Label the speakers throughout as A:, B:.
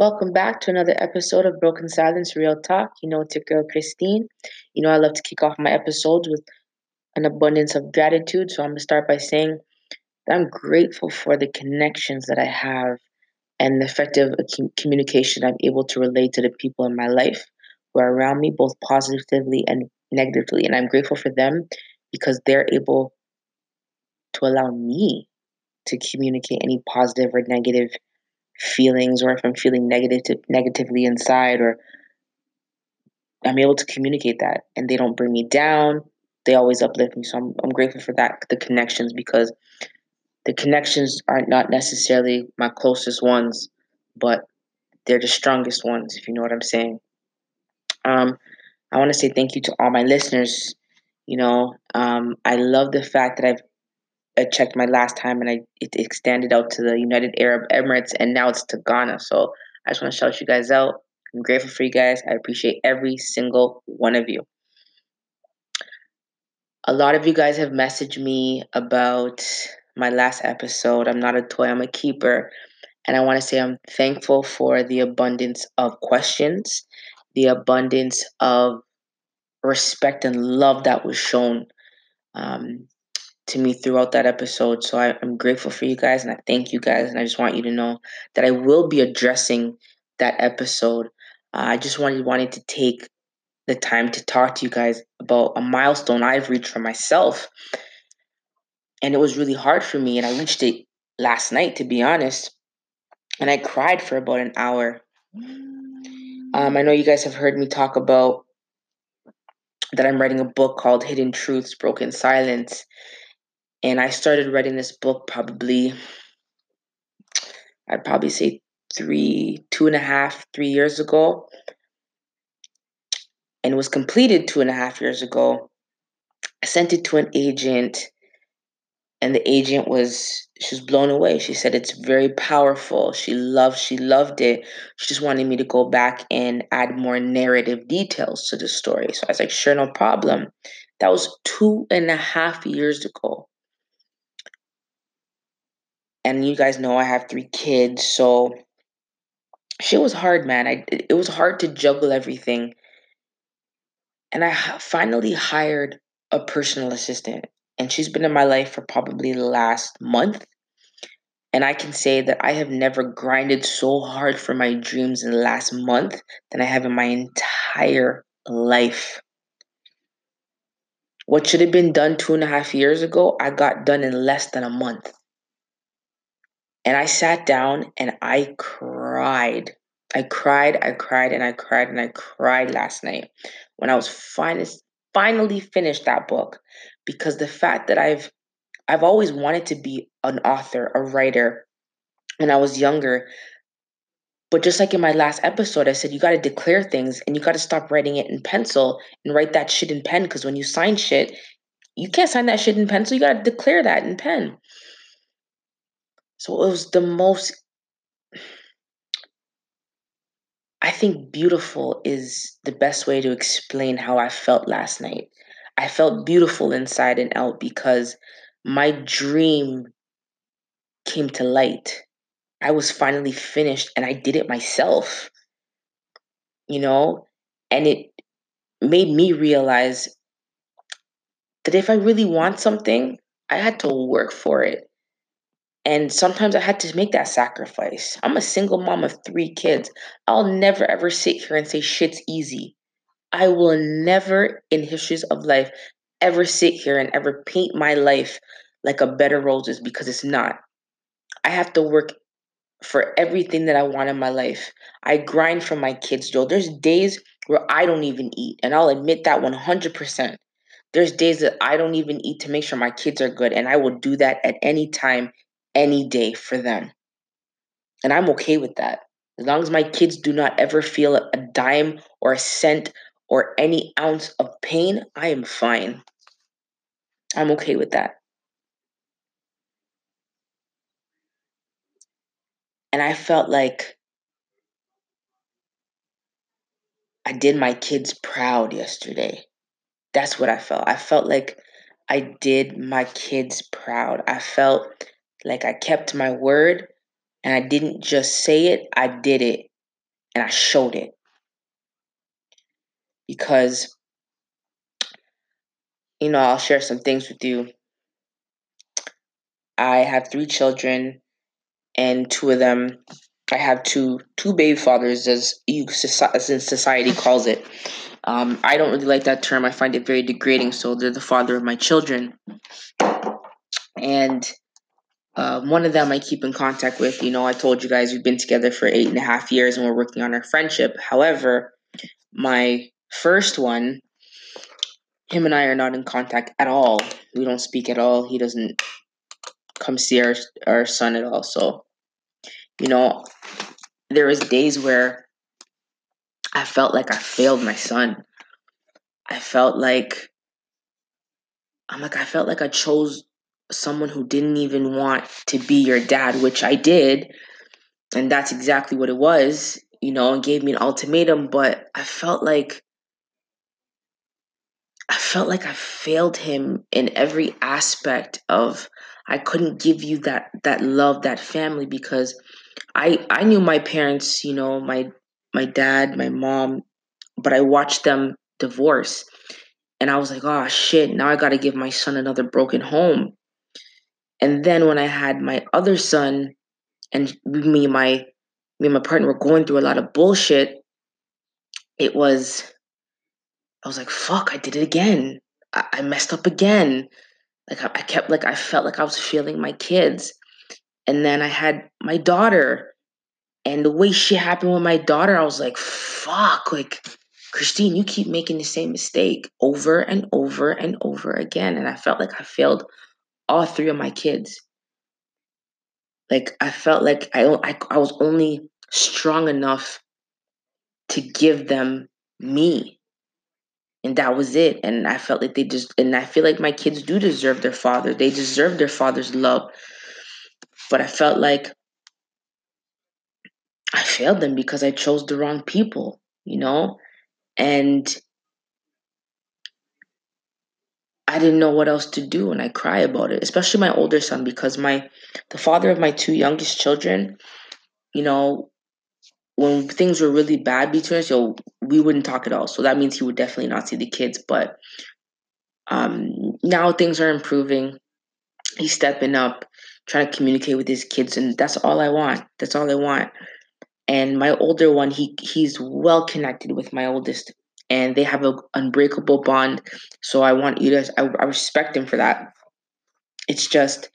A: Welcome back to another episode of Broken Silence Real Talk. You know, it's your girl Christine. You know, I love to kick off my episodes with an abundance of gratitude. So I'm going to start by saying that I'm grateful for the connections that I have and the effective uh, communication I'm able to relate to the people in my life who are around me, both positively and negatively. And I'm grateful for them because they're able to allow me to communicate any positive or negative feelings or if I'm feeling negative negatively inside or I'm able to communicate that and they don't bring me down. They always uplift me. So I'm, I'm grateful for that, the connections, because the connections are not necessarily my closest ones, but they're the strongest ones, if you know what I'm saying. Um, I want to say thank you to all my listeners. You know, um, I love the fact that I've I checked my last time and I it extended out to the United Arab Emirates and now it's to Ghana. So I just want to shout you guys out. I'm grateful for you guys. I appreciate every single one of you. A lot of you guys have messaged me about my last episode. I'm not a toy, I'm a keeper. And I want to say I'm thankful for the abundance of questions, the abundance of respect and love that was shown. Um, to me throughout that episode. So I, am grateful for you guys and I thank you guys. And I just want you to know that I will be addressing that episode. Uh, I just wanted wanted to take the time to talk to you guys about a milestone I've reached for myself. And it was really hard for me. And I reached it last night, to be honest. And I cried for about an hour. Um, I know you guys have heard me talk about that I'm writing a book called Hidden Truths, Broken Silence. And I started writing this book probably, I'd probably say three, two and a half, three years ago. And it was completed two and a half years ago. I sent it to an agent, and the agent was she was blown away. She said it's very powerful. She loved she loved it. She just wanted me to go back and add more narrative details to the story. So I was like, sure, no problem. That was two and a half years ago and you guys know I have three kids, so shit was hard, man. I it was hard to juggle everything, and I finally hired a personal assistant, and she's been in my life for probably the last month. And I can say that I have never grinded so hard for my dreams in the last month than I have in my entire life. What should have been done two and a half years ago, I got done in less than a month. And I sat down and I cried. I cried, I cried, and I cried, and I cried last night when I was finally finally finished that book because the fact that I've I've always wanted to be an author, a writer when I was younger. But just like in my last episode, I said you got to declare things and you got to stop writing it in pencil and write that shit in pen because when you sign shit, you can't sign that shit in pencil. You got to declare that in pen. So it was the most, I think beautiful is the best way to explain how I felt last night. I felt beautiful inside and out because my dream came to light. I was finally finished and I did it myself. You know, and it made me realize that if I really want something, I had to work for it. And sometimes I had to make that sacrifice. I'm a single mom of three kids. I'll never ever sit here and say shit's easy. I will never in histories of life ever sit here and ever paint my life like a bed of roses because it's not. I have to work for everything that I want in my life. I grind for my kids, Joe. There's days where I don't even eat, and I'll admit that 100%. There's days that I don't even eat to make sure my kids are good, and I will do that at any time, any day for them. And I'm okay with that. As long as my kids do not ever feel a dime or a cent or any ounce of pain, I am fine. I'm okay with that. And I felt like I did my kids proud yesterday. That's what I felt. I felt like I did my kids proud. I felt like I kept my word and I didn't just say it, I did it. and I showed it. Because, you know, I'll share some things with you. I have three children, and two of them, I have two two baby fathers, as you as society calls it. Um, I don't really like that term. I find it very degrading. So they're the father of my children, and uh, one of them I keep in contact with. You know, I told you guys we've been together for eight and a half years, and we're working on our friendship. However, my first one, him and I are not in contact at all. We don't speak at all. He doesn't come see our our son at all. So, you know, there was days where I felt like I failed my son. I felt like I'm like I felt like I chose someone who didn't even want to be your dad, which I did. And that's exactly what it was, you know, and gave me an ultimatum, but I felt like I felt like I failed him in every aspect of I couldn't give you that that love, that family because I I knew my parents, you know, my my dad, my mom, but I watched them divorce. And I was like, oh shit, now I got to give my son another broken home. And then when I had my other son, and me and my me and my partner were going through a lot of bullshit, it was I was like, fuck, I did it again. I, I messed up again. Like I, I kept like I felt like I was failing my kids. And then I had my daughter. And the way shit happened with my daughter, I was like, fuck, like Christine, you keep making the same mistake over and over and over again. And I felt like I failed all three of my kids. Like I felt like I, I, I was only strong enough to give them me. And that was it. And I felt like they just, and I feel like my kids do deserve their father. They deserve their father's love. But I felt like I failed them because I chose the wrong people, you know? And I didn't know what else to do and I cry about it, especially my older son because my the father of my two youngest children, you know, when things were really bad between us, so we wouldn't talk at all. So that means he would definitely not see the kids. But um, now things are improving. He's stepping up, trying to communicate with his kids, and that's all I want. That's all I want and my older one he he's well connected with my oldest and they have an unbreakable bond. So i want you to I, I respect him for that. It's just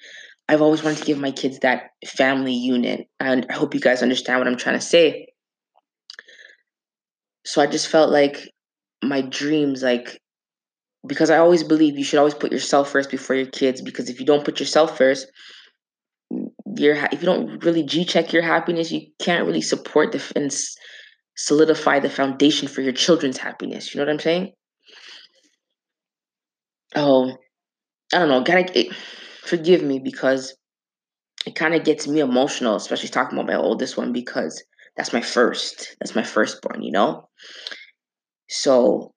A: i've always wanted to give my kids that family unit and i hope you guys understand what i'm trying to say. So i just felt like my dreams like because i always believe you should always put yourself first before your kids because if you don't put yourself first you're, if you don't really g check your happiness you can't really support the solidify the foundation for your children's happiness you know what i'm saying? Oh i don't know gotta it, forgive me because it kind of gets me emotional especially talking about my oldest one because that's my first that's my firstborn you know? So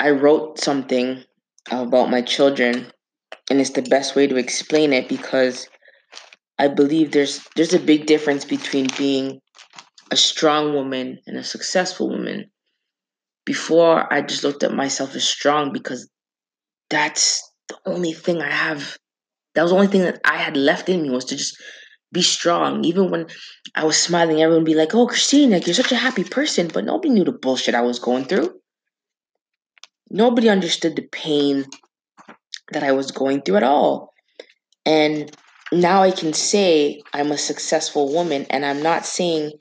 A: i wrote something about my children and it's the best way to explain it because I believe there's there's a big difference between being a strong woman and a successful woman. Before I just looked at myself as strong because that's the only thing I have. That was the only thing that I had left in me was to just be strong. Even when I was smiling, everyone would be like, "Oh, Christine, like you're such a happy person," but nobody knew the bullshit I was going through. Nobody understood the pain that I was going through at all. And now I can say I'm a successful woman, and I'm not saying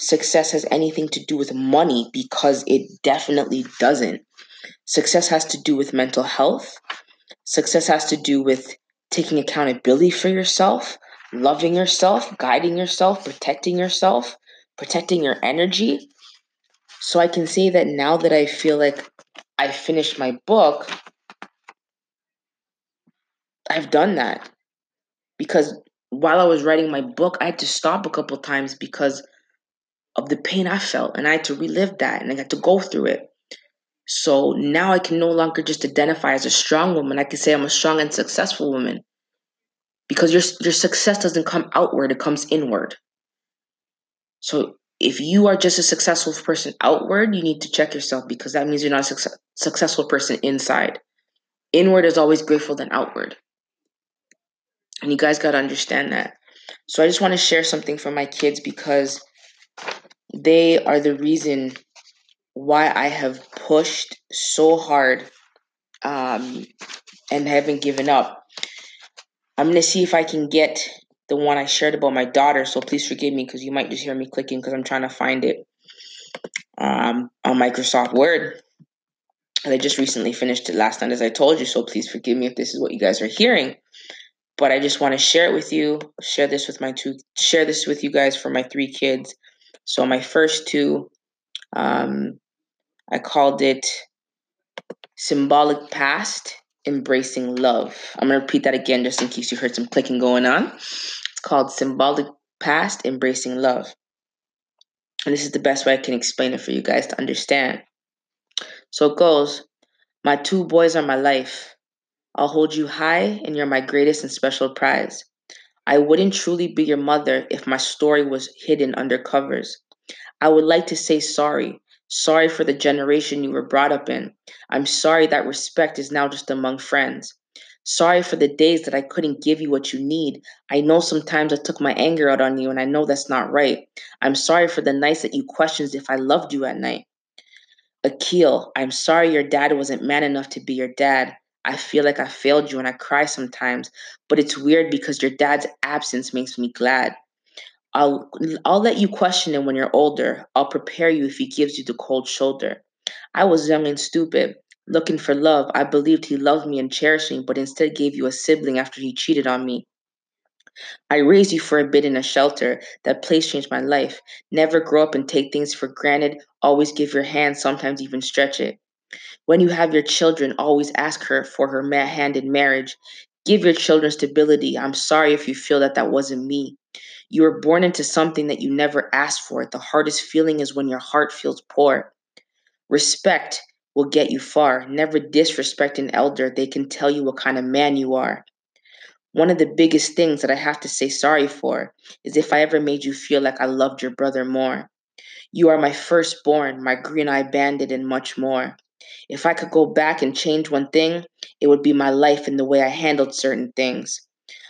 A: success has anything to do with money because it definitely doesn't. Success has to do with mental health, success has to do with taking accountability for yourself, loving yourself, guiding yourself, protecting yourself, protecting your energy. So I can say that now that I feel like I finished my book, I've done that because while I was writing my book, I had to stop a couple times because of the pain I felt, and I had to relive that, and I had to go through it. So now I can no longer just identify as a strong woman. I can say I'm a strong and successful woman because your your success doesn't come outward; it comes inward. So if you are just a successful person outward, you need to check yourself because that means you're not a success- successful person inside. Inward is always grateful than outward. And you guys got to understand that. So I just want to share something for my kids because they are the reason why I have pushed so hard um, and haven't given up. I'm going to see if I can get the one I shared about my daughter. So please forgive me because you might just hear me clicking because I'm trying to find it um, on Microsoft Word. And I just recently finished it last night, as I told you. So please forgive me if this is what you guys are hearing. But I just want to share it with you. Share this with my two. Share this with you guys for my three kids. So my first two, um, I called it symbolic past, embracing love. I'm gonna repeat that again just in case you heard some clicking going on. It's called symbolic past, embracing love. And this is the best way I can explain it for you guys to understand. So it goes My two boys are my life. I'll hold you high, and you're my greatest and special prize. I wouldn't truly be your mother if my story was hidden under covers. I would like to say sorry. Sorry for the generation you were brought up in. I'm sorry that respect is now just among friends. Sorry for the days that I couldn't give you what you need. I know sometimes I took my anger out on you, and I know that's not right. I'm sorry for the nights that you questioned if I loved you at night. Akil, I'm sorry your dad wasn't man enough to be your dad. I feel like I failed you and I cry sometimes, but it's weird because your dad's absence makes me glad. I'll I'll let you question him when you're older. I'll prepare you if he gives you the cold shoulder. I was young and stupid, looking for love. I believed he loved me and cherished me, but instead gave you a sibling after he cheated on me. I raised you for a bit in a shelter. That place changed my life. Never grow up and take things for granted. Always give your hand, sometimes even stretch it. When you have your children, always ask her for her hand in marriage. Give your children stability. I'm sorry if you feel that that wasn't me. You were born into something that you never asked for. The hardest feeling is when your heart feels poor. Respect will get you far. Never disrespect an elder. They can tell you what kind of man you are. One of the biggest things that I have to say sorry for is if I ever made you feel like I loved your brother more. You are my firstborn, my green eye bandit, and much more. If I could go back and change one thing, it would be my life and the way I handled certain things.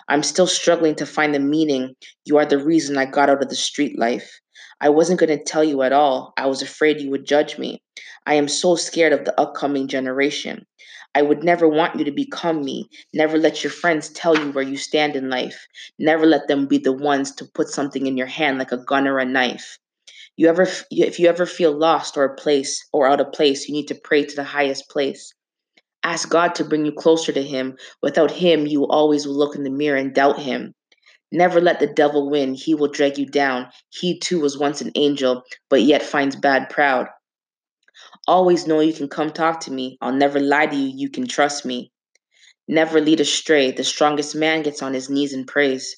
A: I'm still struggling to find the meaning. You are the reason I got out of the street life. I wasn't going to tell you at all. I was afraid you would judge me. I am so scared of the upcoming generation. I would never want you to become me. Never let your friends tell you where you stand in life. Never let them be the ones to put something in your hand like a gun or a knife. You ever if you ever feel lost or a place or out of place, you need to pray to the highest place. Ask God to bring you closer to him. Without him, you always will look in the mirror and doubt him. Never let the devil win. He will drag you down. He too was once an angel, but yet finds bad proud. Always know you can come talk to me. I'll never lie to you. You can trust me. Never lead astray. The strongest man gets on his knees and prays.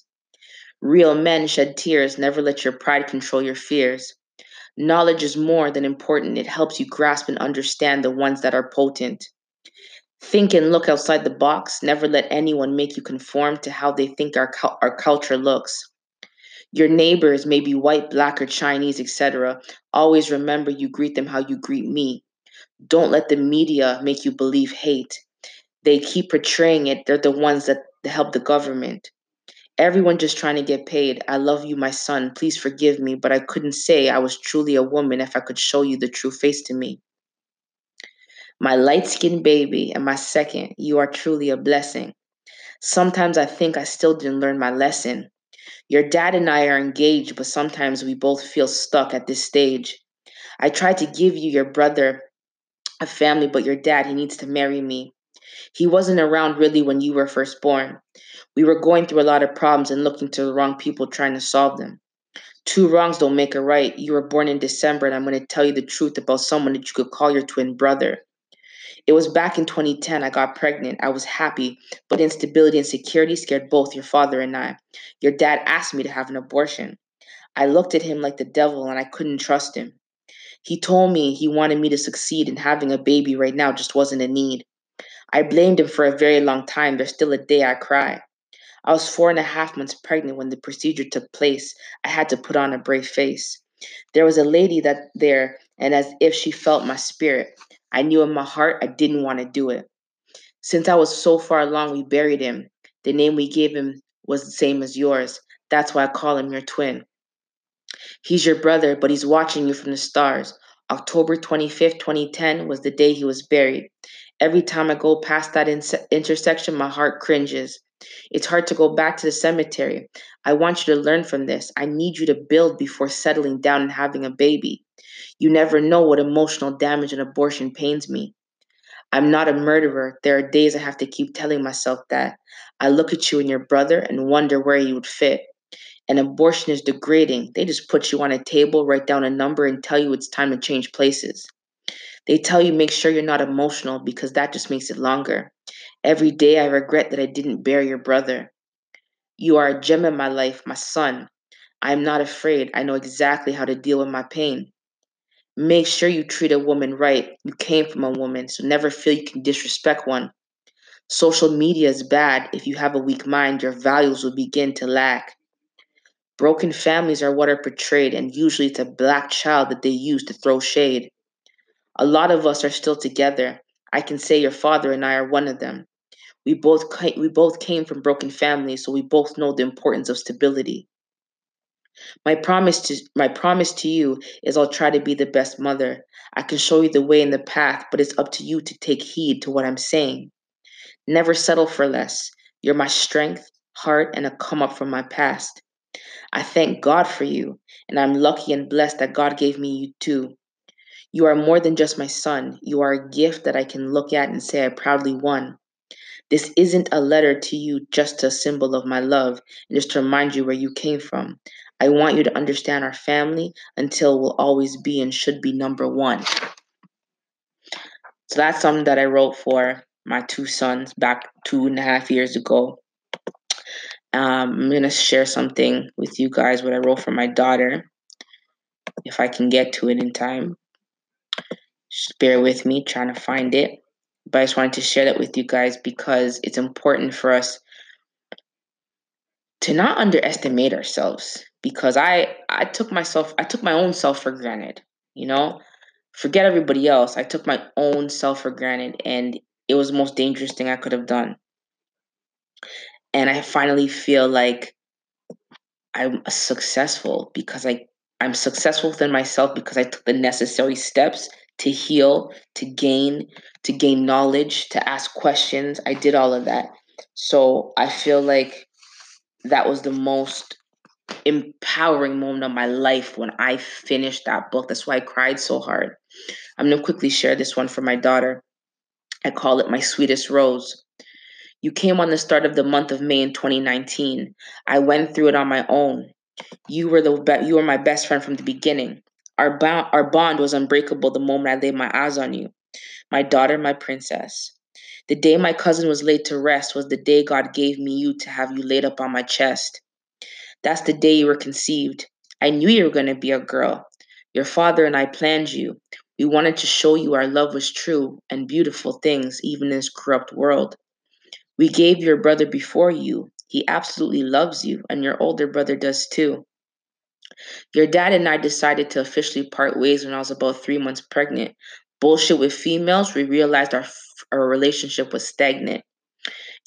A: Real men shed tears. Never let your pride control your fears. Knowledge is more than important. It helps you grasp and understand the ones that are potent. Think and look outside the box. Never let anyone make you conform to how they think our, our culture looks. Your neighbors may be white, black, or Chinese, etc. Always remember you greet them how you greet me. Don't let the media make you believe hate. They keep portraying it. They're the ones that help the government. Everyone just trying to get paid. I love you, my son. Please forgive me, but I couldn't say I was truly a woman if I could show you the true face to me. My light skinned baby and my second, you are truly a blessing. Sometimes I think I still didn't learn my lesson. Your dad and I are engaged, but sometimes we both feel stuck at this stage. I tried to give you your brother a family, but your dad, he needs to marry me. He wasn't around really when you were first born. We were going through a lot of problems and looking to the wrong people trying to solve them. Two wrongs don't make a right. You were born in December, and I'm going to tell you the truth about someone that you could call your twin brother. It was back in 2010 I got pregnant. I was happy, but instability and security scared both your father and I. Your dad asked me to have an abortion. I looked at him like the devil and I couldn't trust him. He told me he wanted me to succeed and having a baby right now just wasn't a need. I blamed him for a very long time. There's still a day I cry. I was four and a half months pregnant when the procedure took place. I had to put on a brave face. There was a lady that there, and as if she felt my spirit, I knew in my heart I didn't want to do it. Since I was so far along, we buried him. The name we gave him was the same as yours. That's why I call him your twin. He's your brother, but he's watching you from the stars. October 25th, 2010 was the day he was buried. Every time I go past that in- intersection, my heart cringes. It's hard to go back to the cemetery. I want you to learn from this. I need you to build before settling down and having a baby. You never know what emotional damage an abortion pains me. I'm not a murderer. There are days I have to keep telling myself that. I look at you and your brother and wonder where you would fit. An abortion is degrading. They just put you on a table, write down a number, and tell you it's time to change places. They tell you make sure you're not emotional because that just makes it longer. Every day I regret that I didn't bear your brother. You are a gem in my life, my son. I am not afraid. I know exactly how to deal with my pain. Make sure you treat a woman right. You came from a woman, so never feel you can disrespect one. Social media is bad. If you have a weak mind, your values will begin to lack. Broken families are what are portrayed, and usually it's a black child that they use to throw shade. A lot of us are still together. I can say your father and I are one of them. We both ca- we both came from broken families, so we both know the importance of stability. My promise to my promise to you is I'll try to be the best mother. I can show you the way and the path, but it's up to you to take heed to what I'm saying. Never settle for less. You're my strength, heart, and a come up from my past. I thank God for you, and I'm lucky and blessed that God gave me you too. You are more than just my son. You are a gift that I can look at and say I proudly won. This isn't a letter to you, just a symbol of my love, and just to remind you where you came from. I want you to understand our family until we'll always be and should be number one. So that's something that I wrote for my two sons back two and a half years ago. Um, I'm gonna share something with you guys what I wrote for my daughter, if I can get to it in time. Bear with me, trying to find it. But I just wanted to share that with you guys because it's important for us to not underestimate ourselves. Because I I took myself I took my own self for granted. You know, forget everybody else. I took my own self for granted, and it was the most dangerous thing I could have done. And I finally feel like I'm successful because I I'm successful within myself because I took the necessary steps to heal, to gain, to gain knowledge, to ask questions. I did all of that. So I feel like that was the most empowering moment of my life when I finished that book. That's why I cried so hard. I'm going to quickly share this one for my daughter. I call it My Sweetest Rose. You came on the start of the month of May in 2019. I went through it on my own. You were the be- you were my best friend from the beginning. Our bond our bond was unbreakable the moment I laid my eyes on you. My daughter, my princess. The day my cousin was laid to rest was the day God gave me you to have you laid up on my chest. That's the day you were conceived. I knew you were going to be a girl. Your father and I planned you. We wanted to show you our love was true and beautiful things, even in this corrupt world. We gave your brother before you. He absolutely loves you, and your older brother does too. Your dad and I decided to officially part ways when I was about three months pregnant. Bullshit with females, we realized our, our relationship was stagnant.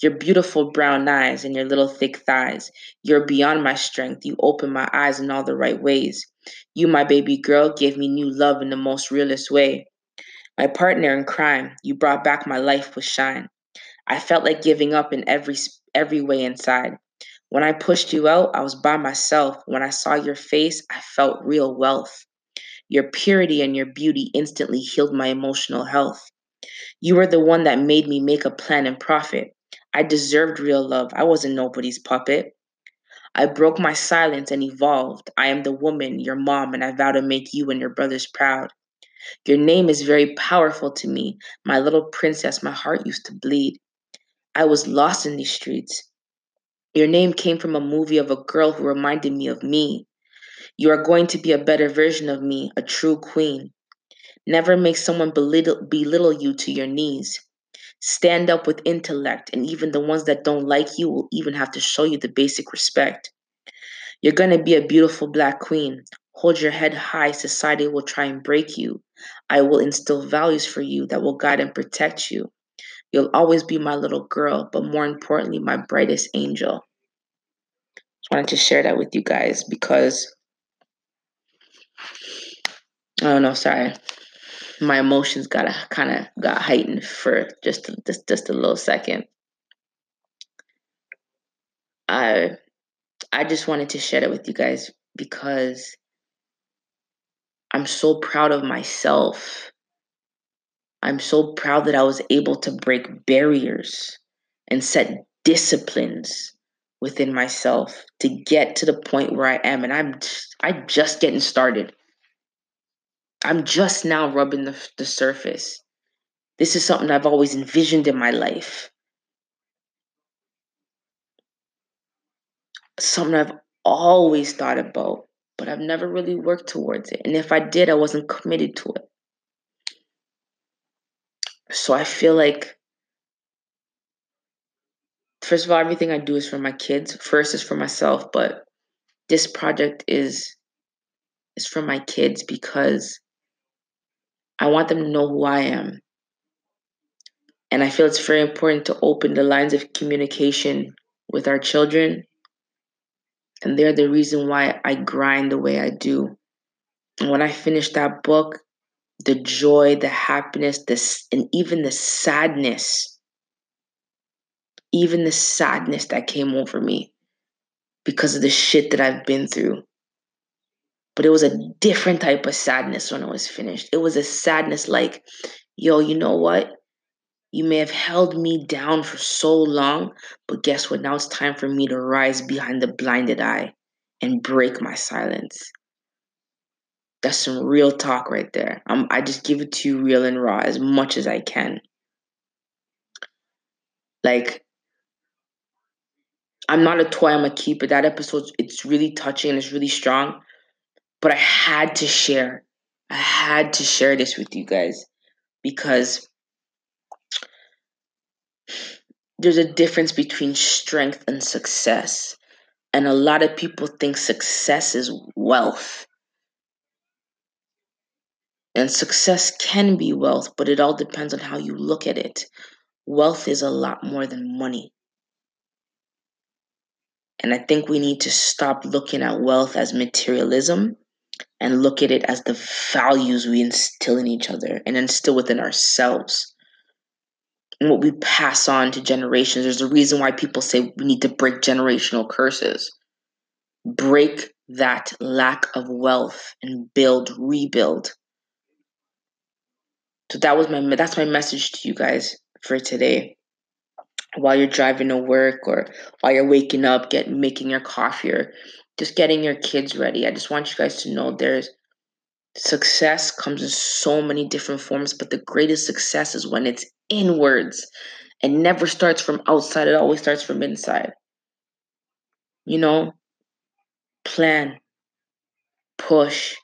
A: Your beautiful brown eyes and your little thick thighs. You're beyond my strength. You open my eyes in all the right ways. You, my baby girl, gave me new love in the most realest way. My partner in crime, you brought back my life with shine. I felt like giving up in every every way inside. When I pushed you out, I was by myself. When I saw your face, I felt real wealth. Your purity and your beauty instantly healed my emotional health. You were the one that made me make a plan and profit. I deserved real love. I wasn't nobody's puppet. I broke my silence and evolved. I am the woman, your mom, and I vow to make you and your brothers proud. Your name is very powerful to me. My little princess, my heart used to bleed. I was lost in these streets. Your name came from a movie of a girl who reminded me of me. You are going to be a better version of me, a true queen. Never make someone belittle, belittle you to your knees. Stand up with intellect, and even the ones that don't like you will even have to show you the basic respect. You're going to be a beautiful black queen. Hold your head high, society will try and break you. I will instill values for you that will guide and protect you. You'll always be my little girl, but more importantly, my brightest angel. Just wanted to share that with you guys because I don't know, sorry. My emotions got kind of got heightened for just just just a little second. I I just wanted to share that with you guys because I'm so proud of myself. I'm so proud that I was able to break barriers and set disciplines within myself to get to the point where I am and I'm I'm just getting started. I'm just now rubbing the, the surface. This is something I've always envisioned in my life. Something I've always thought about, but I've never really worked towards it. And if I did, I wasn't committed to it. So I feel like, first of all, everything I do is for my kids. First is for myself, but this project is is for my kids because I want them to know who I am. And I feel it's very important to open the lines of communication with our children. And they're the reason why I grind the way I do. And when I finished that book, the joy, the happiness, this and even the sadness, even the sadness that came over me because of the shit that I've been through but it was a different type of sadness when it was finished. It was a sadness like, yo, you know what? You may have held me down for so long, but guess what? Now it's time for me to rise behind the blinded eye and break my silence. That's some real talk right there. I'm, I just give it to you real and raw as much as I can. Like, I'm not a toy, I'm a keeper. That episode, it's really touching and it's really strong but I had to share. I had to share this with you guys because there's a difference between strength and success. And a lot of people think success is wealth. And success can be wealth, but it all depends on how you look at it. Wealth is a lot more than money. And I think we need to stop looking at wealth as materialism and look at it as the values we instill in each other and instill within ourselves and what we pass on to generations. There's a reason why people say we need to break generational curses. Break that lack of wealth and build, rebuild. So that was my that's my message to you guys for today. While you're driving to work or while you're waking up, get making your coffee or just getting your kids ready. I just want you guys to know there's success comes in so many different forms, but the greatest success is when it's inwards. It never starts from outside, it always starts from inside. You know, plan, push,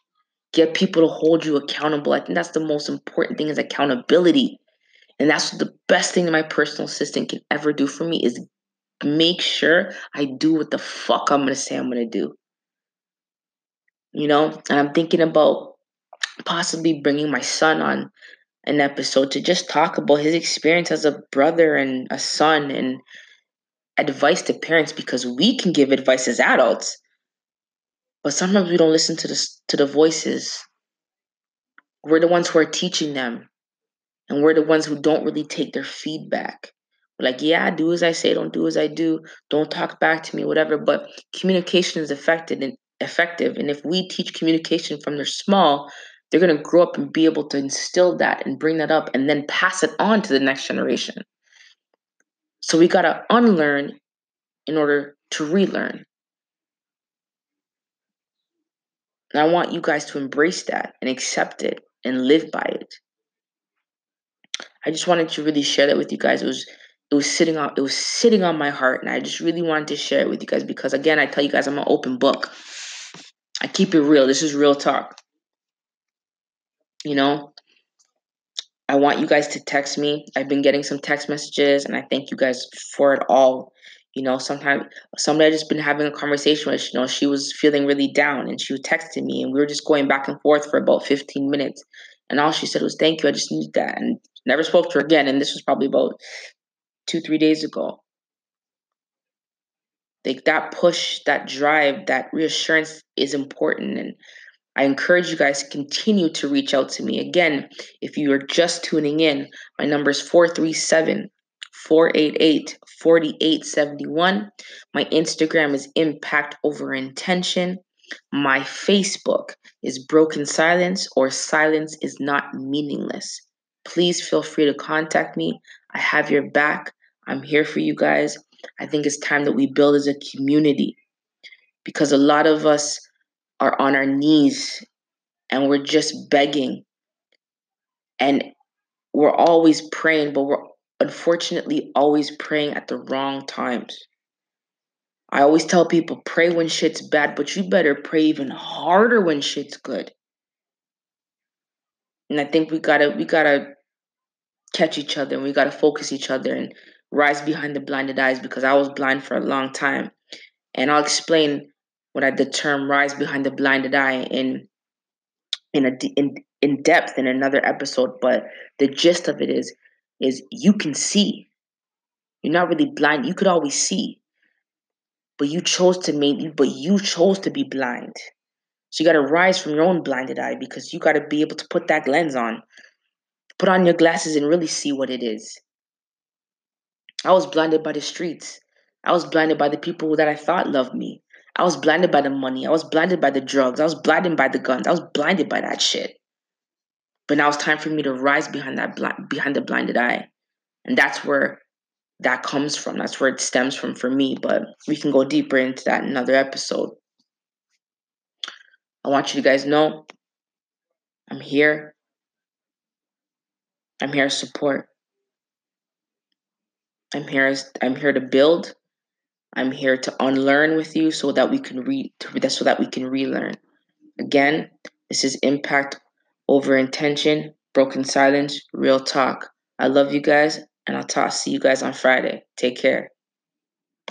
A: get people to hold you accountable. I think that's the most important thing is accountability. And that's the best thing that my personal assistant can ever do for me is make sure I do what the fuck I'm gonna say I'm gonna do. You know, and I'm thinking about possibly bringing my son on an episode to just talk about his experience as a brother and a son and advice to parents because we can give advice as adults, but sometimes we don't listen to the to the voices. We're the ones who are teaching them, and we're the ones who don't really take their feedback We're like, yeah, do as I say, don't do as I do, don't talk back to me, whatever. But communication is effective and effective. And if we teach communication from they're small, they're gonna grow up and be able to instill that and bring that up and then pass it on to the next generation. So we gotta unlearn in order to relearn. And I want you guys to embrace that and accept it and live by it. I just wanted to really share that with you guys. It was it was sitting on it was sitting on my heart and I just really wanted to share it with you guys because again I tell you guys I'm an open book. I keep it real. This is real talk. You know, I want you guys to text me. I've been getting some text messages and I thank you guys for it all. You know, sometimes somebody I just been having a conversation with, you know, she was feeling really down and she was texting me and we were just going back and forth for about 15 minutes. And all she said was, Thank you, I just need that. And never spoke to her again. And this was probably about two, three days ago. Like that push, that drive, that reassurance is important. And I encourage you guys to continue to reach out to me. Again, if you are just tuning in, my number is 437 488 4871. My Instagram is Impact Over Intention. My Facebook is Broken Silence or Silence is Not Meaningless. Please feel free to contact me. I have your back. I'm here for you guys. I think it's time that we build as a community because a lot of us are on our knees and we're just begging and we're always praying, but we're unfortunately always praying at the wrong times. I always tell people pray when shit's bad, but you better pray even harder when shit's good. And I think we gotta we gotta catch each other and we gotta focus each other and rise behind the blinded eyes because I was blind for a long time. And I'll explain what I the term rise behind the blinded eye in in a in in depth in another episode, but the gist of it is is you can see. You're not really blind. You could always see. But you chose to make but you chose to be blind. So you got to rise from your own blinded eye because you got to be able to put that lens on. Put on your glasses and really see what it is. I was blinded by the streets. I was blinded by the people that I thought loved me. I was blinded by the money. I was blinded by the drugs. I was blinded by the guns. I was blinded by that shit. But now it's time for me to rise behind that behind the blinded eye, and that's where that comes from. That's where it stems from for me. But we can go deeper into that in another episode. I want you guys know I'm here. I'm here to support. I'm here. I'm here to build. I'm here to unlearn with you so that we can read so that we can relearn. Again, this is impact over intention, broken silence, real talk. I love you guys, and I'll talk see you guys on Friday. Take care.